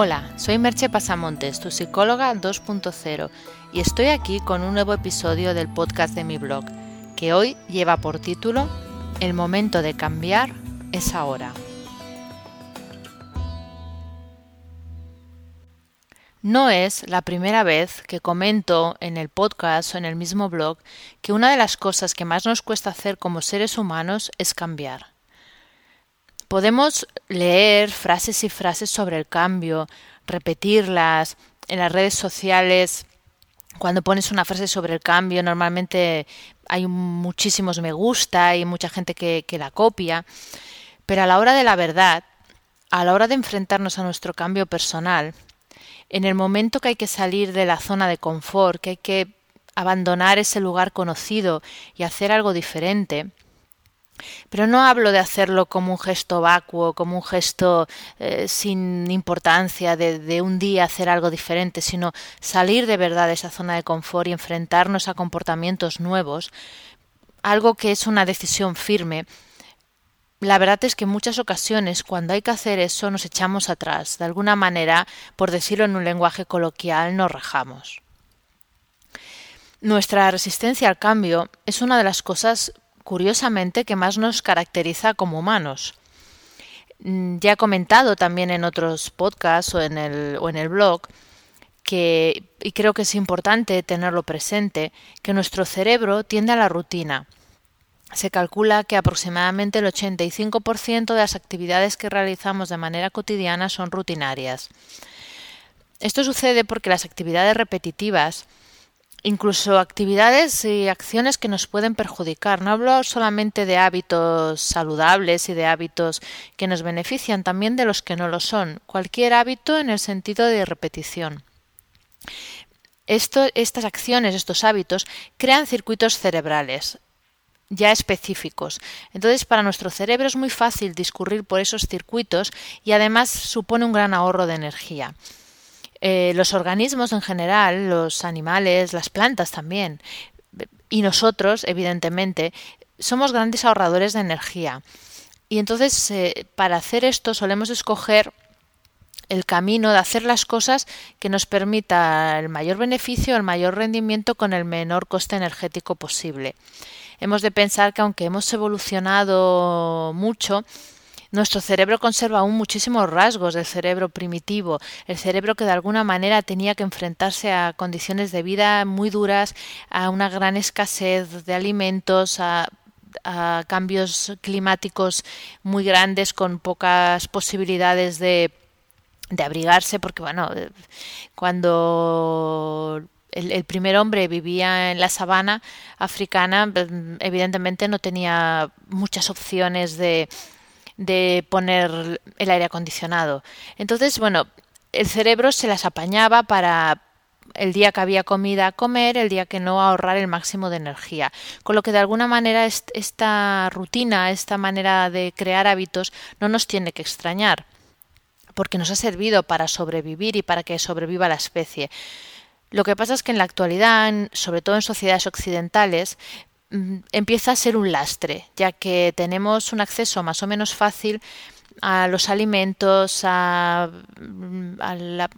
Hola, soy Merche Pasamontes, tu psicóloga 2.0, y estoy aquí con un nuevo episodio del podcast de mi blog, que hoy lleva por título El momento de cambiar es ahora. No es la primera vez que comento en el podcast o en el mismo blog que una de las cosas que más nos cuesta hacer como seres humanos es cambiar. Podemos leer frases y frases sobre el cambio, repetirlas en las redes sociales. Cuando pones una frase sobre el cambio, normalmente hay muchísimos me gusta y mucha gente que, que la copia. Pero a la hora de la verdad, a la hora de enfrentarnos a nuestro cambio personal, en el momento que hay que salir de la zona de confort, que hay que abandonar ese lugar conocido y hacer algo diferente, pero no hablo de hacerlo como un gesto vacuo, como un gesto eh, sin importancia, de, de, un día hacer algo diferente, sino salir de verdad de esa zona de confort y enfrentarnos a comportamientos nuevos, algo que es una decisión firme. La verdad es que en muchas ocasiones cuando hay que hacer eso nos echamos atrás, de alguna manera, por decirlo en un lenguaje coloquial, nos rajamos. Nuestra resistencia al cambio es una de las cosas curiosamente que más nos caracteriza como humanos. Mm, ya he comentado también en otros podcasts o en el, o en el blog que, y creo que es importante tenerlo presente, que nuestro cerebro tiende a la rutina. Se calcula que aproximadamente el 85% de las actividades que realizamos de manera cotidiana son rutinarias. Esto sucede porque las actividades repetitivas incluso actividades y acciones que nos pueden perjudicar. No hablo solamente de hábitos saludables y de hábitos que nos benefician, también de los que no lo son. Cualquier hábito en el sentido de repetición. Estas acciones, estos hábitos, crean circuitos cerebrales ya específicos. Entonces, para nuestro cerebro es muy fácil discurrir por esos circuitos y además supone un gran ahorro de energía. Eh, los organismos en general, los animales, las plantas también, y nosotros, evidentemente, somos grandes ahorradores de energía. Y entonces, eh, para hacer esto, solemos escoger el camino de hacer las cosas que nos permita el mayor beneficio, el mayor rendimiento con el menor coste energético posible. Hemos de pensar que aunque hemos evolucionado mucho, nuestro cerebro conserva aún muchísimos rasgos del cerebro primitivo, el cerebro que de alguna manera tenía que enfrentarse a condiciones de vida muy duras, a una gran escasez de alimentos, a cambios climáticos muy grandes con pocas posibilidades de, de abrigarse porque bueno cuando el, el, primer hombre vivía en la sabana africana evidentemente no tenía muchas opciones de, de poner el aire acondicionado. Entonces, bueno, el cerebro se las apañaba para el día que había comida comer, el día que no ahorrar el máximo de energía. Con lo que de alguna manera esta rutina, esta manera de crear hábitos no nos tiene que extrañar, porque nos ha servido para sobrevivir y para que sobreviva la especie. Lo que pasa es que en la actualidad, sobre todo en sociedades occidentales, empieza a ser un lastre, ya que tenemos un acceso más o menos fácil a los alimentos, a, mm,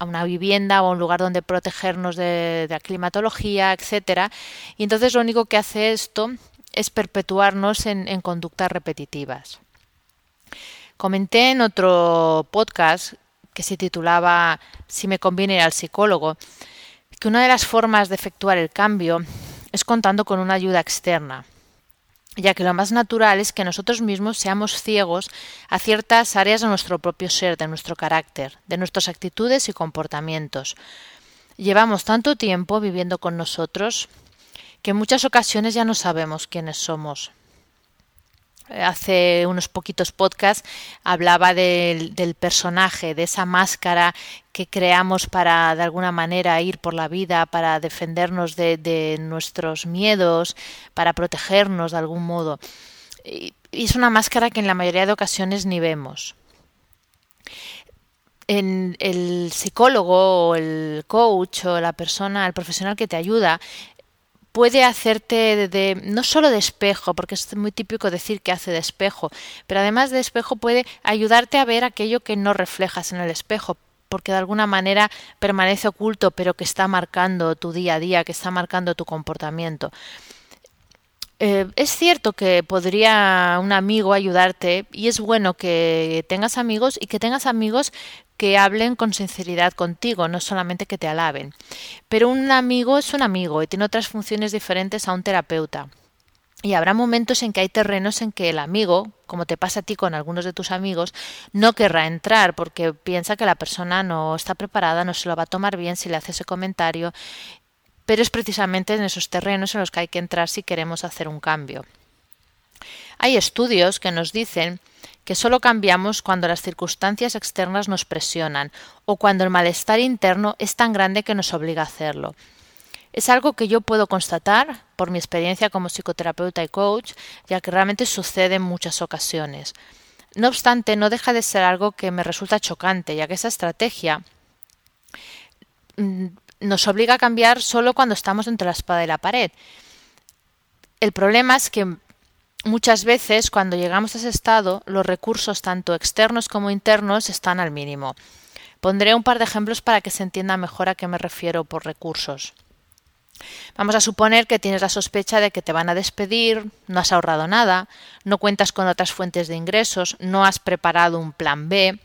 una vivienda o a un lugar donde protegernos de, de la climatología, etcétera. Y entonces lo único que hace esto es perpetuarnos en, en conductas repetitivas. Comenté en otro podcast que se titulaba Si me conviene ir al psicólogo, que una de las formas de efectuar el cambio es contando con una ayuda externa, ya que lo más natural es que nosotros mismos seamos ciegos a ciertas áreas de nuestro propio ser, de nuestro carácter, de nuestras actitudes y comportamientos. Llevamos tanto tiempo viviendo con nosotros que en muchas ocasiones ya no sabemos quiénes somos hace unos poquitos podcasts hablaba del, personaje, de esa máscara que creamos para de alguna manera ir por la vida, para defendernos de, de nuestros miedos, para protegernos de algún modo. Y, y es una máscara que en la mayoría de ocasiones ni vemos. En el psicólogo o el coach o la persona, el profesional que te ayuda, puede hacerte de, no solo de espejo, porque es muy típico decir que hace de espejo, pero además de espejo puede ayudarte a ver aquello que no reflejas en el espejo, porque de alguna manera permanece oculto, pero que está marcando tu día a día, que está marcando tu comportamiento. Eh, es cierto que podría un amigo ayudarte y es bueno que tengas amigos y que tengas amigos que hablen con sinceridad contigo, no solamente que te alaben. Pero un amigo es un amigo y tiene otras funciones diferentes a un terapeuta. Y habrá momentos en que hay terrenos en que el amigo, como te pasa a ti con algunos de tus amigos, no querrá entrar porque piensa que la persona no está preparada, no se lo va a tomar bien si le hace ese comentario. Pero es precisamente en esos terrenos en los que hay que entrar si queremos hacer un cambio. Hay estudios que nos dicen que solo cambiamos cuando las circunstancias externas nos presionan o cuando el malestar interno es tan grande que nos obliga a hacerlo. Es algo que yo puedo constatar por mi experiencia como psicoterapeuta y coach, ya que realmente sucede en muchas ocasiones. No obstante, no deja de ser algo que me resulta chocante, ya que esa estrategia mm, nos obliga a cambiar solo cuando estamos entre la espada y la pared. El problema es que muchas veces cuando llegamos a ese estado, los recursos tanto externos como internos están al mínimo. Pondré un par de ejemplos para que se entienda mejor a qué me refiero por recursos. Vamos a suponer que tienes la sospecha de que te van a despedir, no has ahorrado nada, no cuentas con otras fuentes de ingresos, no has preparado un plan B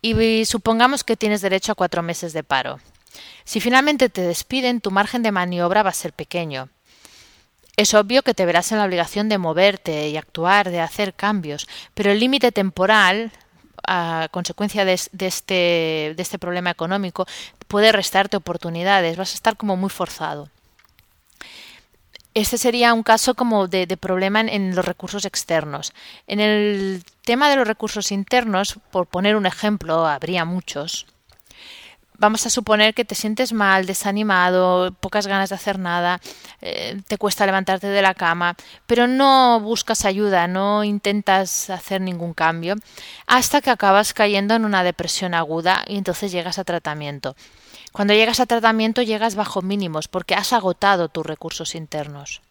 y supongamos que tienes derecho a cuatro meses de paro. Si finalmente te despiden, tu margen de maniobra va a ser pequeño. Es obvio que te verás en la obligación de moverte y actuar, de hacer cambios, pero el límite temporal a consecuencia de, este, de este problema económico puede restarte oportunidades, vas a estar como muy forzado. Este sería un caso como de, problema en, los recursos externos. En el tema de los recursos internos, por poner un ejemplo, habría muchos vamos a suponer que te sientes mal, desanimado, pocas ganas de hacer nada, eh, te cuesta levantarte de la cama, pero no buscas ayuda, no intentas hacer ningún cambio, hasta que acabas cayendo en una depresión aguda y entonces llegas a tratamiento. Cuando llegas a tratamiento llegas bajo mínimos porque has agotado tus recursos internos.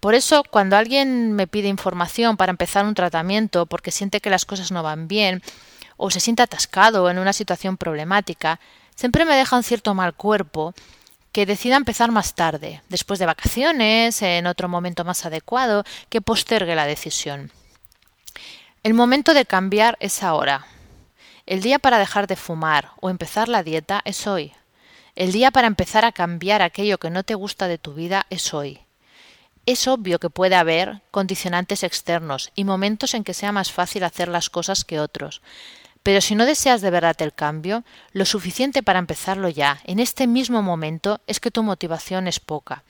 Por eso, cuando alguien me pide información para empezar un tratamiento porque siente que las cosas no van bien, o se siente atascado en una situación problemática, siempre me deja un cierto mal cuerpo que decida empezar más tarde, después de vacaciones, en otro momento más adecuado, que postergue la decisión. El momento de cambiar es ahora. El día para dejar de fumar o empezar la dieta es hoy. El día para empezar a cambiar aquello que no te gusta de tu vida es hoy. Es obvio que puede haber condicionantes externos y momentos en que sea más fácil hacer las cosas que otros, pero si no deseas de verdad el cambio, lo suficiente para empezarlo ya, en este mismo momento, es que tu motivación es poca.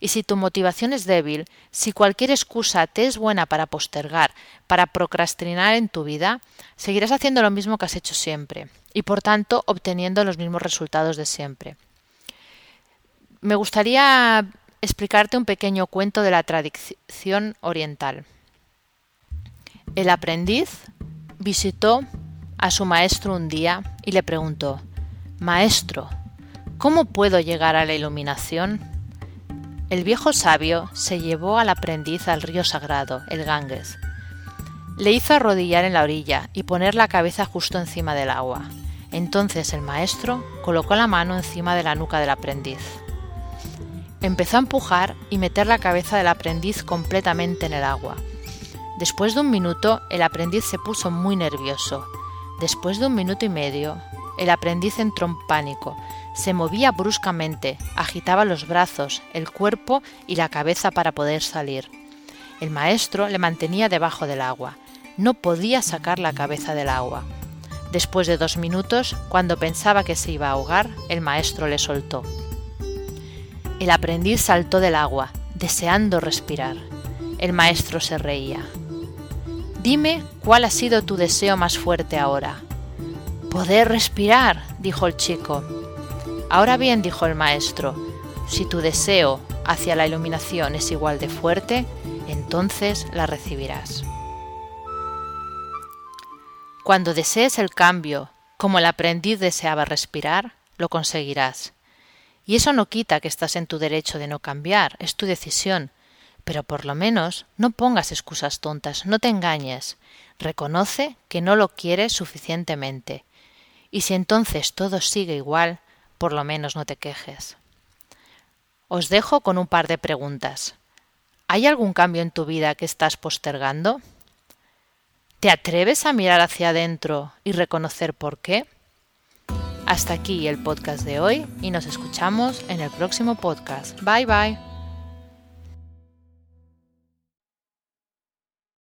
Y si tu motivación es débil, si cualquier excusa te es buena para postergar, para procrastinar en tu vida, seguirás haciendo lo mismo que has hecho siempre, y por tanto obteniendo los mismos resultados de siempre. Me gustaría explicarte un pequeño cuento de la tradición oriental. El aprendiz visitó a su maestro un día y le preguntó Maestro, ¿cómo puedo llegar a la iluminación? El viejo sabio se llevó al aprendiz al río sagrado, el Ganges. Le hizo arrodillar en la orilla y poner la cabeza justo encima del agua. Entonces el maestro colocó la mano encima de la nuca del aprendiz. Empezó a empujar y meter la cabeza del aprendiz completamente en el agua. Después de un minuto, el aprendiz se puso muy nervioso Después de un minuto y medio, el aprendiz entró en pánico. Se movía bruscamente, agitaba los brazos, el cuerpo y la cabeza para poder salir. El maestro le mantenía debajo del agua. No podía sacar la cabeza del agua. Después de dos minutos, cuando pensaba que se iba a ahogar, el maestro le soltó. El aprendiz saltó del agua, deseando respirar. El maestro se reía. Dime cuál ha sido tu deseo más fuerte ahora. Poder respirar, dijo el chico. Ahora bien, dijo el maestro, si tu deseo hacia la iluminación es igual de fuerte, entonces la recibirás. Cuando desees el cambio, como el aprendiz deseaba respirar, lo conseguirás. Y eso no quita que estás en tu derecho de no cambiar, es tu decisión, pero por lo menos no pongas excusas tontas, no te engañes. Reconoce que no lo quieres suficientemente. Y si entonces todo sigue igual, por lo menos no te quejes. Os dejo con un par de preguntas. ¿Hay algún cambio en tu vida que estás postergando? ¿Te atreves a mirar hacia adentro y reconocer por qué? Hasta aquí el podcast de hoy y nos escuchamos en el próximo podcast. Bye bye.